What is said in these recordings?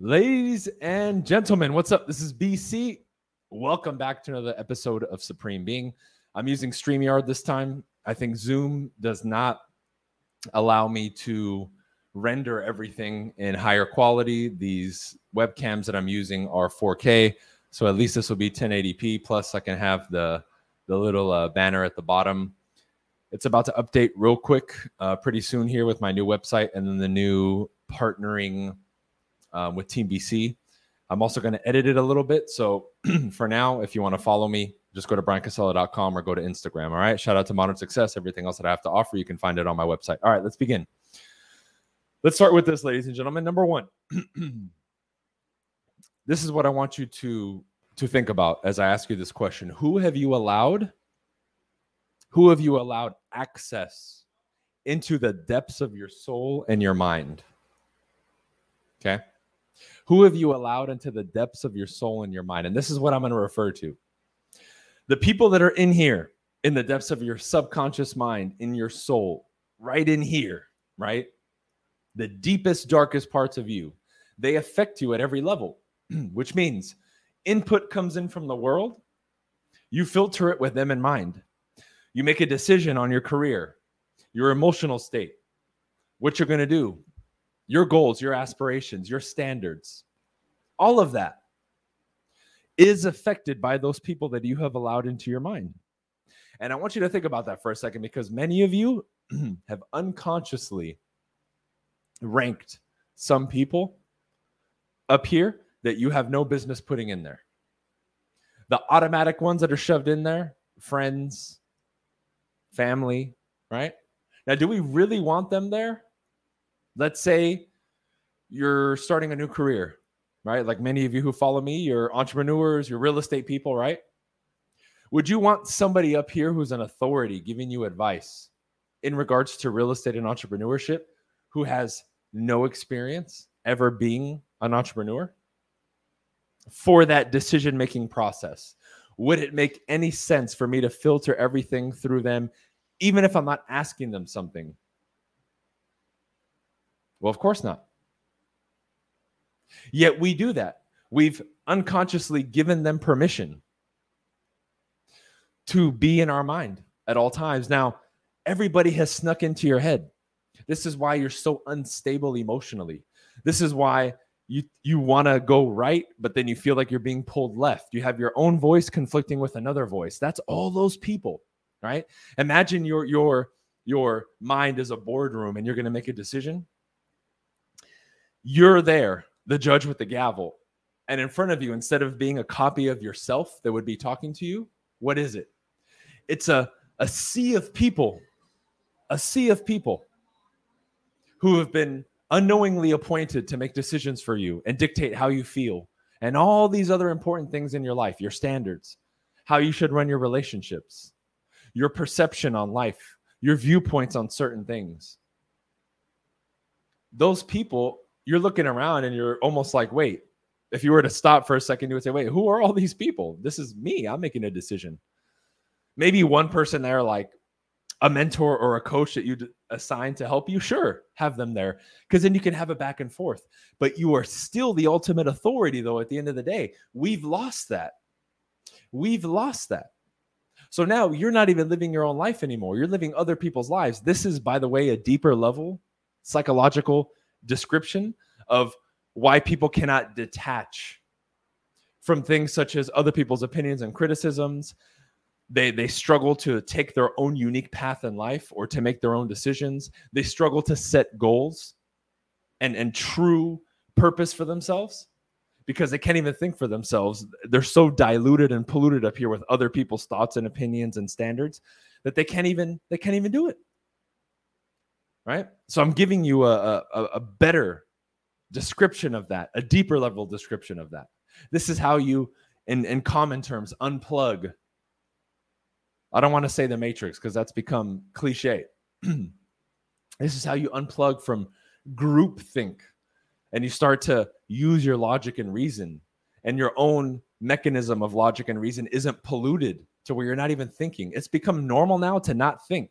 Ladies and gentlemen, what's up? This is BC. Welcome back to another episode of Supreme Being. I'm using StreamYard this time. I think Zoom does not allow me to render everything in higher quality. These webcams that I'm using are 4K, so at least this will be 1080p. Plus, I can have the the little uh, banner at the bottom. It's about to update real quick, uh, pretty soon here with my new website and then the new partnering um, with Team BC. I'm also going to edit it a little bit. So for now, if you want to follow me, just go to bryancasella.com or go to Instagram. All right. Shout out to Modern Success. Everything else that I have to offer, you can find it on my website. All right, let's begin. Let's start with this, ladies and gentlemen. Number one, this is what I want you to to think about as I ask you this question. Who have you allowed? Who have you allowed access into the depths of your soul and your mind? Okay. Who have you allowed into the depths of your soul and your mind? And this is what I'm going to refer to. The people that are in here, in the depths of your subconscious mind, in your soul, right in here, right? The deepest, darkest parts of you, they affect you at every level, which means input comes in from the world, you filter it with them in mind. You make a decision on your career, your emotional state, what you're going to do, your goals, your aspirations, your standards, all of that is affected by those people that you have allowed into your mind. And I want you to think about that for a second because many of you have unconsciously ranked some people up here that you have no business putting in there. The automatic ones that are shoved in there, friends, family, right? Now, do we really want them there? Let's say you're starting a new career, right? Like many of you who follow me, you're entrepreneurs, you're real estate people, right? Would you want somebody up here who's an authority giving you advice in regards to real estate and entrepreneurship who has no experience ever being an entrepreneur? for that decision making process? Would it make any sense for me to filter everything through them, even if I'm not asking them something? Well, of course not. Yet we do that. We've unconsciously given them permission to be in our mind at all times. Now, everybody has snuck into your head. This is why you're so unstable emotionally. This is why you you want to go right but then you feel like you're being pulled left you have your own voice conflicting with another voice that's all those people right imagine your your your mind is a boardroom and you're going to make a decision you're there the judge with the gavel and in front of you instead of being a copy of yourself that would be talking to you what is it it's a a sea of people a sea of people who have been unknowingly appointed to make decisions for you and dictate how you feel and all these other important things in your life, your standards, how you should run your relationships, your perception on life, your viewpoints on certain things. Those people, you're looking around and you're almost like, wait, if you were to stop for a second, you would say, wait, who are all these people? This is me. I'm making a decision. Maybe one person there, like, a mentor or a coach that you'd assign to help you, sure, have them there because then you can have a back and forth. But you are still the ultimate authority, though, at the end of the day. We've lost that. We've lost that. So now you're not even living your own life anymore. You're living other people's lives. This is, by the way, a deeper level psychological description of why people cannot detach from things such as other people's opinions and criticisms, they they struggle to take their own unique path in life or to make their own decisions. They struggle to set goals and and true purpose for themselves because they can't even think for themselves. They're so diluted and polluted up here with other people's thoughts and opinions and standards that they can't even they can't even do it right so i'm giving you a, a, a better description of that a deeper level description of that this is how you in in common terms unplug I don't want to say the matrix because that's become cliche. this is how you unplug from group think and you start to use your logic and reason and your own mechanism of logic and reason isn't polluted to where you're not even thinking. It's become normal now to not think.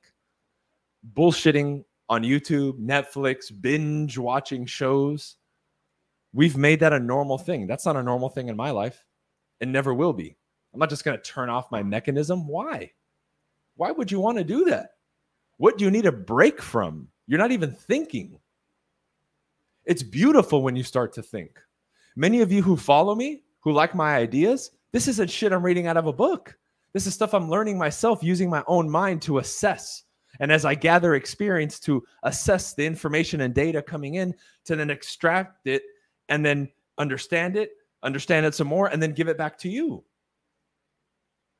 Bullshitting on YouTube, Netflix, binge watching shows, We've made that a normal thing. That's not a normal thing in my life. and never will be. I'm not just going to turn off my mechanism. Why? Why would you want to do that? What do you need a break from? You're not even thinking. It's beautiful when you start to think. Many of you who follow me, who like my ideas, this isn't shit I'm reading out of a book. This is stuff I'm learning myself using my own mind to assess. And as I gather experience to assess the information and data coming in, to then extract it and then understand it, understand it some more, and then give it back to you.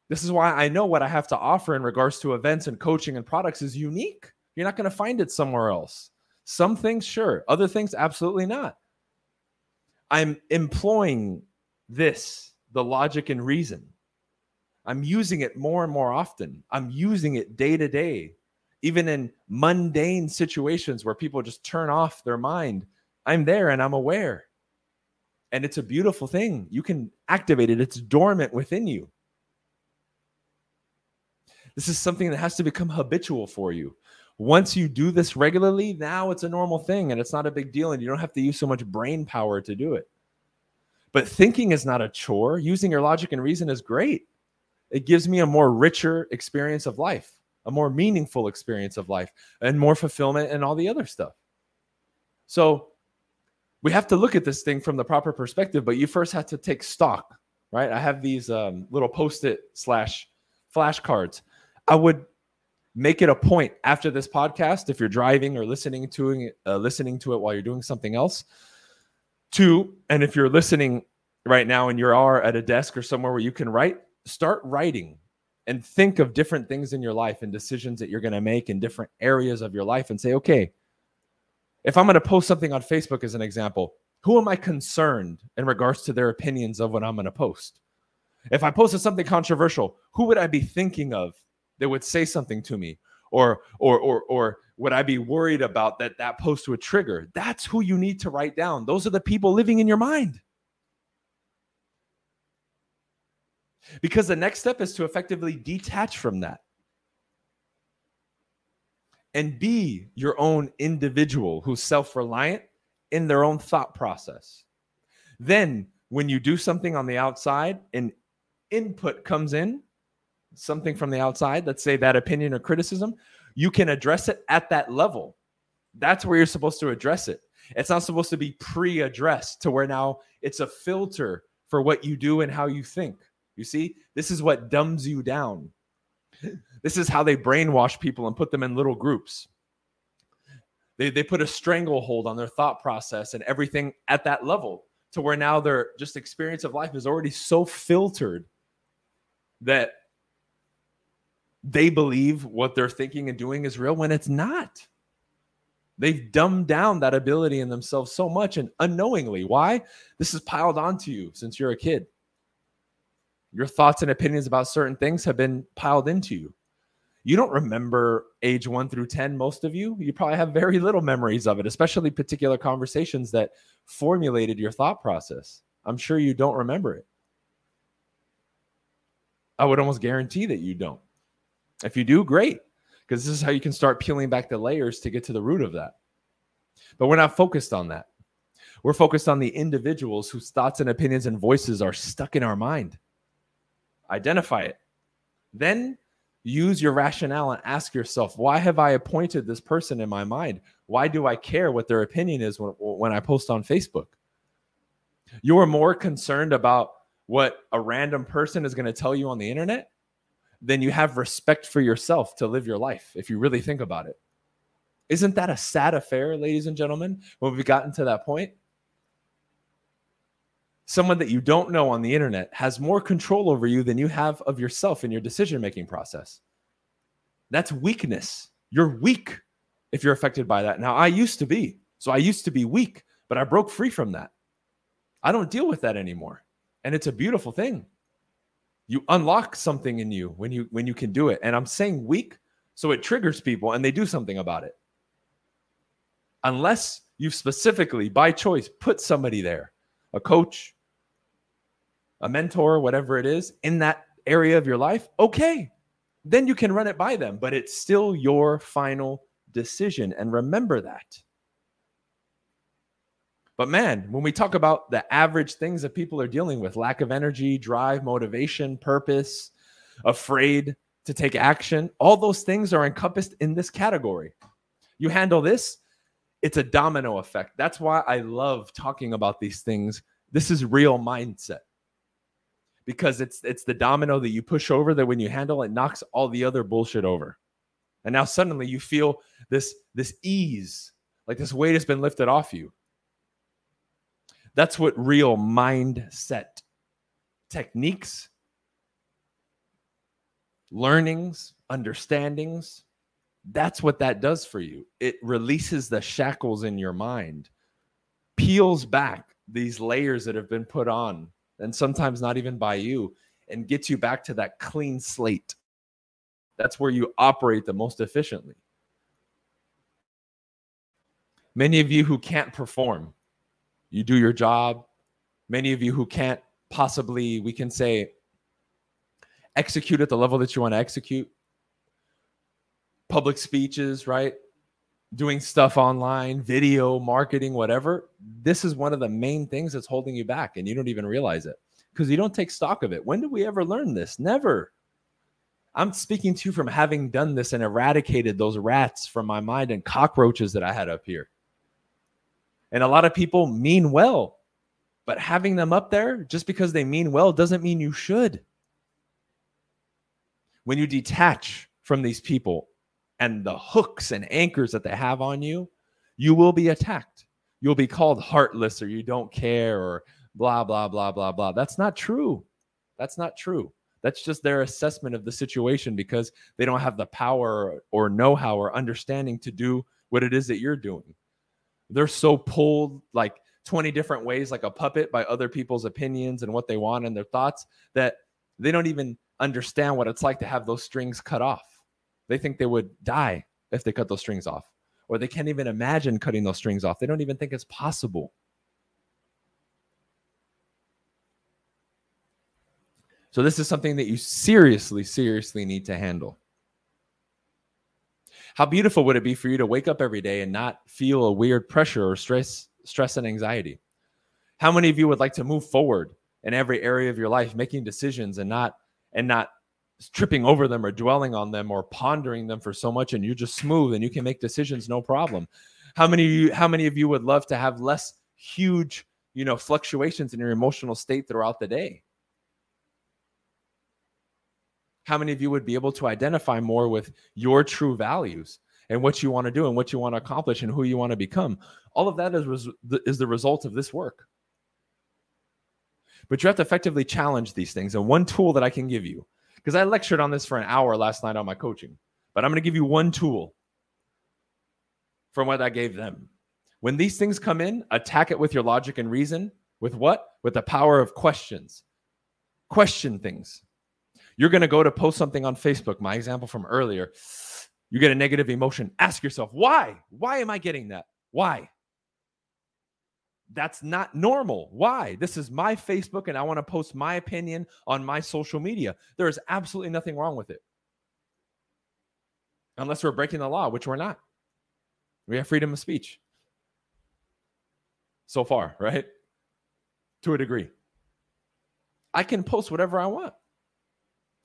This is why I know what I have to offer in regards to events and coaching and products is unique. You're not going to find it somewhere else. Some things, sure. Other things, absolutely not. I'm employing this, the logic and reason. I'm using it more and more often. I'm using it day to day, even in mundane situations where people just turn off their mind. I'm there and I'm aware. And it's a beautiful thing. You can activate it, it's dormant within you. This is something that has to become habitual for you. Once you do this regularly, now it's a normal thing and it's not a big deal, and you don't have to use so much brain power to do it. But thinking is not a chore. Using your logic and reason is great. It gives me a more richer experience of life, a more meaningful experience of life, and more fulfillment and all the other stuff. So we have to look at this thing from the proper perspective, but you first have to take stock, right? I have these um, little post it slash flashcards I would make it a point after this podcast, if you're driving or listening to it, uh, listening to it while you're doing something else, to and if you're listening right now and you are at a desk or somewhere where you can write, start writing and think of different things in your life and decisions that you're going to make in different areas of your life and say, okay, if I'm going to post something on Facebook as an example, who am I concerned in regards to their opinions of what I'm going to post? If I posted something controversial, who would I be thinking of that would say something to me or or or or would I be worried about that that post would trigger? That's who you need to write down. Those are the people living in your mind. Because the next step is to effectively detach from that and be your own individual who's self reliant in their own thought process. Then, when you do something on the outside and input comes in, something from the outside, let's say that opinion or criticism, you can address it at that level. That's where you're supposed to address it. It's not supposed to be pre addressed to where now it's a filter for what you do and how you think. You see, this is what dumbs you down. This is how they brainwash people and put them in little groups. They, they put a stranglehold on their thought process and everything at that level to where now their just experience of life is already so filtered that they believe what they're thinking and doing is real when it's not. They've dumbed down that ability in themselves so much and unknowingly. Why? This is piled onto you since you're a kid. Your thoughts and opinions about certain things have been piled into you. You don't remember age one through 10, most of you. You probably have very little memories of it, especially particular conversations that formulated your thought process. I'm sure you don't remember it. I would almost guarantee that you don't. If you do, great, because this is how you can start peeling back the layers to get to the root of that. But we're not focused on that. We're focused on the individuals whose thoughts and opinions and voices are stuck in our mind. Identify it. Then use your rationale and ask yourself, why have I appointed this person in my mind? Why do I care what their opinion is when, when I post on Facebook? You are more concerned about what a random person is going to tell you on the internet then you have respect for yourself to live your life if you really think about it. Isn't that a sad affair, ladies and gentlemen, when we've gotten to that point? Someone that you don't know on the internet has more control over you than you have of yourself in your decision making process. That's weakness. You're weak if you're affected by that. Now, I used to be. So I used to be weak, but I broke free from that. I don't deal with that anymore. And it's a beautiful thing you unlock something in you when you when you can do it and i'm saying weak so it triggers people and they do something about it unless you specifically by choice put somebody there a coach a mentor whatever it is in that area of your life okay then you can run it by them but it's still your final decision and remember that But man, when we talk about the average things that people are dealing with lack of energy, drive, motivation, purpose, afraid to take action all those things are encompassed in this category. You handle this, it's a domino effect. That's why I love talking about these things. This is real mindset because it's it's the domino that you push over that when you handle it knocks all the other bullshit over. And now suddenly you feel this this ease, like this weight has been lifted off you. That's what real mindset techniques, learnings, understandings, that's what that does for you. It releases the shackles in your mind, peels back these layers that have been put on, and sometimes not even by you, and gets you back to that clean slate. That's where you operate the most efficiently. Many of you who can't perform, you do your job. Many of you who can't possibly, we can say, execute at the level that you want to execute public speeches, right? Doing stuff online, video, marketing, whatever. This is one of the main things that's holding you back, and you don't even realize it because you don't take stock of it. When did we ever learn this? Never. I'm speaking to you from having done this and eradicated those rats from my mind and cockroaches that I had up here. And a lot of people mean well, but having them up there just because they mean well doesn't mean you should. When you detach from these people and the hooks and anchors that they have on you, you will be attacked. You'll be called heartless or you don't care or blah, blah, blah, blah, blah. That's not true. That's not true. That's just their assessment of the situation because they don't have the power or know how or understanding to do what it is that you're doing. They're so pulled like 20 different ways, like a puppet, by other people's opinions and what they want and their thoughts that they don't even understand what it's like to have those strings cut off. They think they would die if they cut those strings off, or they can't even imagine cutting those strings off. They don't even think it's possible. So, this is something that you seriously, seriously need to handle. How beautiful would it be for you to wake up every day and not feel a weird pressure or stress, stress and anxiety? How many of you would like to move forward in every area of your life, making decisions and not and not tripping over them or dwelling on them or pondering them for so much and you're just smooth and you can make decisions no problem. How many you how many of you would love to have less huge you know fluctuations in your emotional state throughout the day? How many of you would be able to identify more with your true values and what you want to do and what you want to accomplish and who you want to become? All of that is, res- is the result of this work. But you have to effectively challenge these things. And one tool that i can give you because I lectured on this for an hour last night on my coaching. But I'm going to give you one tool from what I gave them. When these things come in, attack it with your logic and reason. With what? With the power of questions. Question things. You're going to go to post something on Facebook, my example from earlier. You get a negative emotion. Ask yourself, why? Why am I getting that? Why? That's not normal. Why? This is my Facebook and I want to post my opinion on my social media. There is absolutely nothing wrong with it. Unless we're breaking the law, which we're not. We have freedom of speech. So far, right? To a degree. I can post whatever I want.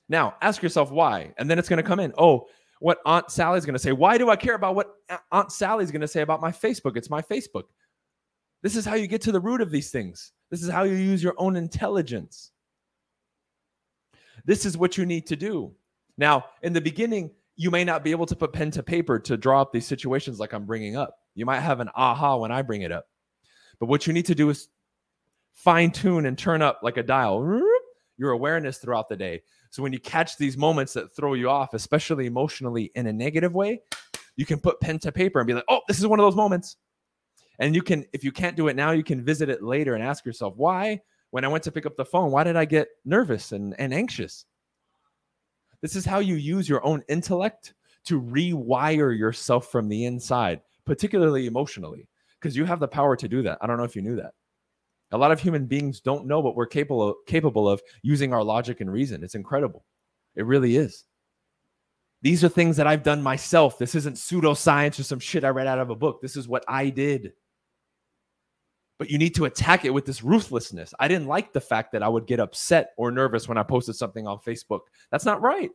Now, ask yourself why. And then it's going to come in. Oh, what Aunt Sally's going to say. Why do I care about what Aunt Sally's going to say about my Facebook? It's my Facebook. This is how you get to the root of these things. This is how you use your own intelligence. This is what you need to do. Now, in the beginning, you may not be able to put pen to paper to draw up these situations like I'm bringing up. You might have an aha when I bring it up. But what you need to do is fine tune and turn up like a dial your awareness throughout the day. So when you catch these moments that throw you off, especially emotionally in a negative way, you can put pen to paper and be like, oh, this is one of those moments. And you can, if you can't do it now, you can visit it later and ask yourself, why, when I went to pick up the phone, why did I get nervous and, and anxious? This is how you use your own intellect to rewire yourself from the inside, particularly emotionally, because you have the power to do that. I don't know if you knew that. A lot of human beings don't know what we're capable of, capable of using our logic and reason. It's incredible. It really is. These are things that I've done myself. This isn't pseudoscience or some shit I read out of a book. This is what I did but you need to attack it with this ruthlessness. I didn't like the fact that I would get upset or nervous when I posted something on Facebook. That's not right.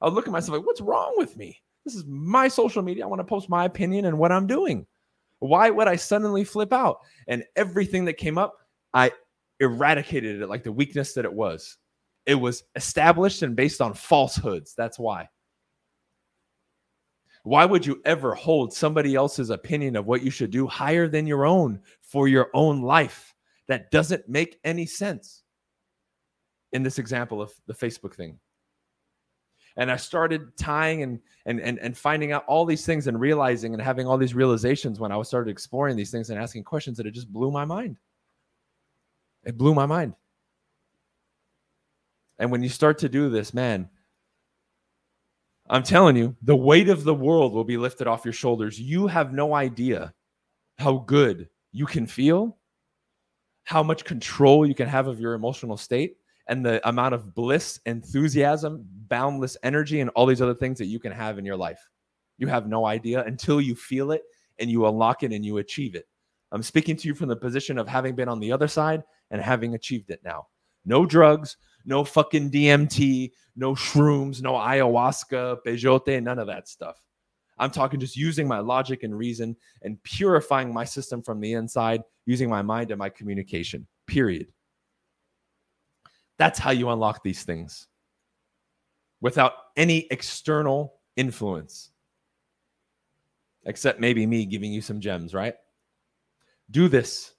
I would look at myself like, what's wrong with me? This is my social media. I want to post my opinion and what I'm doing. Why would I suddenly flip out? And everything that came up, I eradicated it like the weakness that it was. It was established and based on falsehoods. That's why. Why would you ever hold somebody else's opinion of what you should do higher than your own for your own life? That doesn't make any sense. In this example of the Facebook thing. And I started tying and and and and finding out all these things and realizing and having all these realizations when I started exploring these things and asking questions that it just blew my mind. It blew my mind. And when you start to do this, man, I'm telling you, the weight of the world will be lifted off your shoulders. You have no idea how good you can feel, how much control you can have of your emotional state, and the amount of bliss, enthusiasm, boundless energy, and all these other things that you can have in your life. You have no idea until you feel it and you unlock it and you achieve it. I'm speaking to you from the position of having been on the other side and having achieved it now. No drugs, no fucking DMT, no shrooms, no ayahuasca, peyote, none of that stuff. I'm talking just using my logic and reason and purifying my system from the inside, using my mind and my communication, period. That's how you unlock these things without any external influence, except maybe me giving you some gems, right? Do this,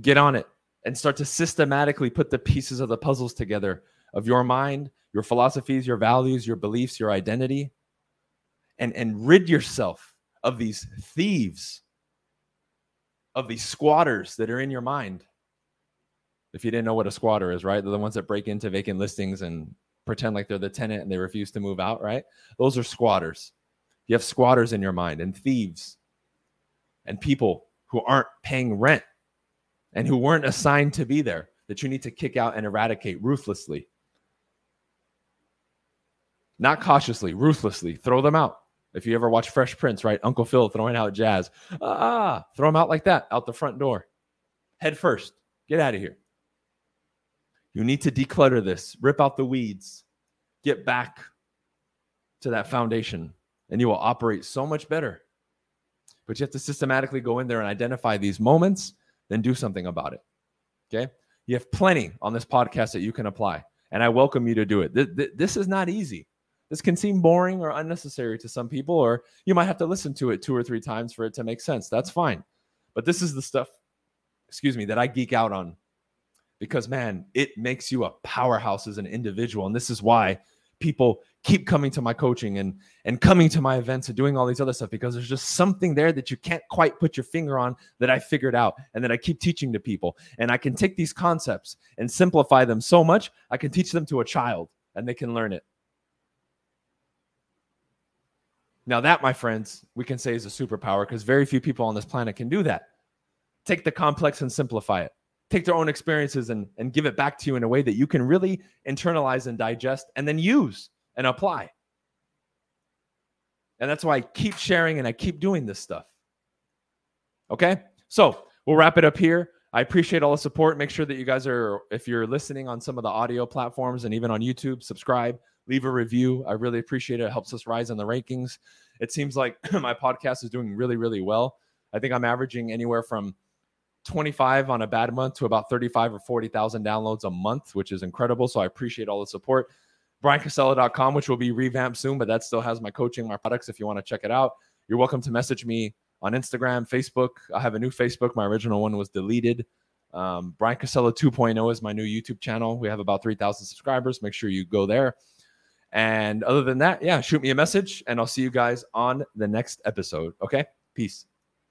get on it and start to systematically put the pieces of the puzzles together of your mind, your philosophies, your values, your beliefs, your identity, and, and rid yourself of these thieves, of these squatters that are in your mind. If you didn't know what a squatter is, right? They're the ones that break into vacant listings and pretend like they're the tenant and they refuse to move out, right? Those are squatters. You have squatters in your mind and thieves and people who aren't paying rent and who weren't assigned to be there that you need to kick out and eradicate ruthlessly. Not cautiously, ruthlessly. Throw them out. If you ever watch Fresh Prince, right? Uncle Phil throwing out jazz. Ah, throw them out like that, out the front door. Head first. Get out of here. You need to declutter this, rip out the weeds, get back to that foundation, and you will operate so much better. But you have to systematically go in there and identify these moments then do something about it. Okay. You have plenty on this podcast that you can apply, and I welcome you to do it. This is not easy. This can seem boring or unnecessary to some people, or you might have to listen to it two or three times for it to make sense. That's fine. But this is the stuff, excuse me, that I geek out on because, man, it makes you a powerhouse as an individual. And this is why people keep coming to my coaching and and coming to my events and doing all these other stuff because there's just something there that you can't quite put your finger on that I figured out and that I keep teaching to people and I can take these concepts and simplify them so much I can teach them to a child and they can learn it. Now that my friends, we can say is a superpower because very few people on this planet can do that. Take the complex and simplify it take their own experiences and, and give it back to you in a way that you can really internalize and digest and then use and apply. And that's why I keep sharing and I keep doing this stuff. Okay. So we'll wrap it up here. I appreciate all the support. Make sure that you guys are, if you're listening on some of the audio platforms and even on YouTube, subscribe, leave a review. I really appreciate it. It helps us rise in the rankings. It seems like my podcast is doing really, really well. I think I'm averaging anywhere from 25 on a bad month to about 35 or 40,000 downloads a month, which is incredible. So I appreciate all the support. BryanCasella.com, which will be revamped soon, but that still has my coaching, my products if you want to check it out. You're welcome to message me on Instagram, Facebook. I have a new Facebook. My original one was deleted. Um, Bryan Casella 2.0 is my new YouTube channel. We have about 3,000 subscribers. Make sure you go there. And other than that, yeah, shoot me a message and I'll see you guys on the next episode. Okay. Peace.